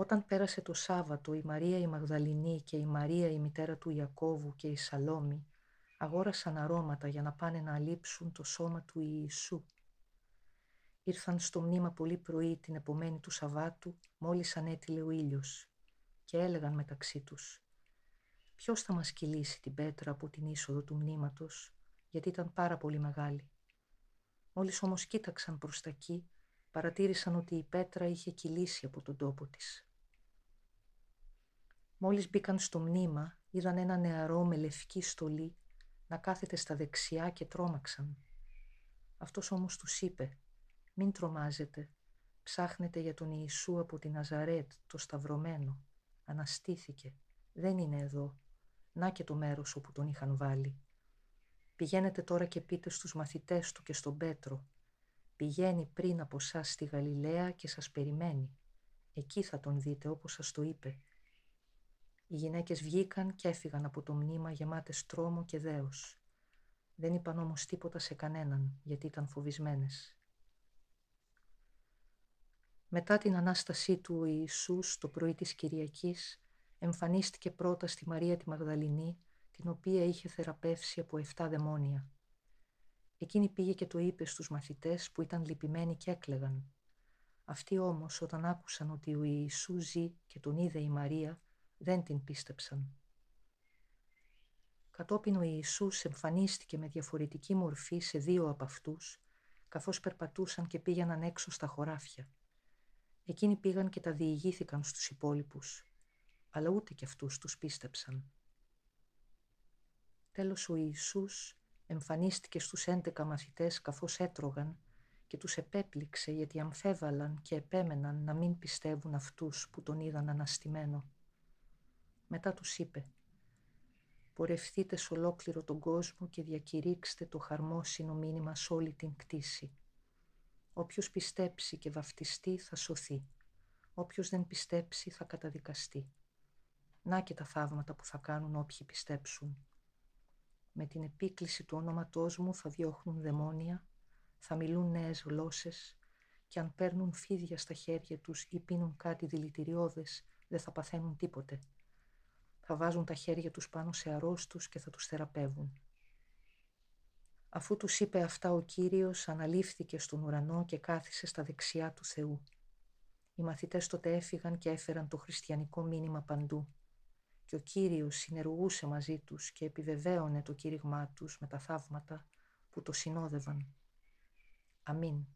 Όταν πέρασε το Σάββατο, η Μαρία η Μαγδαληνή και η Μαρία η μητέρα του Ιακώβου και η Σαλόμη αγόρασαν αρώματα για να πάνε να αλείψουν το σώμα του Ιησού. Ήρθαν στο μνήμα πολύ πρωί την επομένη του Σαββάτου, μόλις ανέτειλε ο ήλιος, και έλεγαν μεταξύ τους «Ποιος θα μας κυλήσει την πέτρα από την είσοδο του μνήματος, γιατί ήταν πάρα πολύ μεγάλη». Μόλις όμως κοίταξαν προς τα εκεί, παρατήρησαν ότι η πέτρα είχε κυλήσει από τον τόπο της. Μόλις μπήκαν στο μνήμα, είδαν ένα νεαρό με λευκή στολή να κάθεται στα δεξιά και τρόμαξαν. Αυτός όμως τους είπε «Μην τρομάζετε, ψάχνετε για τον Ιησού από την Ναζαρέτ, το σταυρωμένο. Αναστήθηκε, δεν είναι εδώ. Να και το μέρος όπου τον είχαν βάλει. Πηγαίνετε τώρα και πείτε στους μαθητές του και στον Πέτρο. Πηγαίνει πριν από σας στη Γαλιλαία και σας περιμένει. Εκεί θα τον δείτε όπως σας το είπε. Οι γυναίκες βγήκαν και έφυγαν από το μνήμα γεμάτες τρόμο και δέος. Δεν είπαν όμως τίποτα σε κανέναν, γιατί ήταν φοβισμένες. Μετά την Ανάστασή του ο Ιησούς το πρωί της Κυριακής εμφανίστηκε πρώτα στη Μαρία τη Μαγδαληνή, την οποία είχε θεραπεύσει από 7 δαιμόνια. Εκείνη πήγε και το είπε στους μαθητές που ήταν λυπημένοι και έκλεγαν. Αυτοί όμως όταν άκουσαν ότι ο Ιησούς ζει και τον είδε η Μαρία, δεν την πίστεψαν. Κατόπιν ο Ιησούς εμφανίστηκε με διαφορετική μορφή σε δύο από αυτούς, καθώς περπατούσαν και πήγαιναν έξω στα χωράφια. Εκείνοι πήγαν και τα διηγήθηκαν στους υπόλοιπους, αλλά ούτε κι αυτούς τους πίστεψαν. Τέλος ο Ιησούς εμφανίστηκε στους έντεκα μαθητές καθώς έτρωγαν και τους επέπληξε γιατί αμφέβαλαν και επέμεναν να μην πιστεύουν αυτούς που τον είδαν αναστημένο. Μετά τους είπε «Πορευθείτε σε ολόκληρο τον κόσμο και διακηρύξτε το χαρμόσυνο μήνυμα σε όλη την κτήση. Όποιος πιστέψει και βαφτιστεί θα σωθεί. Όποιος δεν πιστέψει θα καταδικαστεί. Να και τα θαύματα που θα κάνουν όποιοι πιστέψουν. Με την επίκληση του όνοματός μου θα διώχνουν δαιμόνια, θα μιλούν νέες γλώσσες και αν παίρνουν φίδια στα χέρια τους ή πίνουν κάτι δηλητηριώδες δεν θα παθαίνουν τίποτε θα βάζουν τα χέρια τους πάνω σε αρρώστους και θα τους θεραπεύουν. Αφού τους είπε αυτά ο Κύριος αναλήφθηκε στον ουρανό και κάθισε στα δεξιά του Θεού. Οι μαθητές τότε έφυγαν και έφεραν το χριστιανικό μήνυμα παντού και ο Κύριος συνεργούσε μαζί τους και επιβεβαίωνε το κήρυγμά τους με τα θαύματα που το συνόδευαν. Αμήν.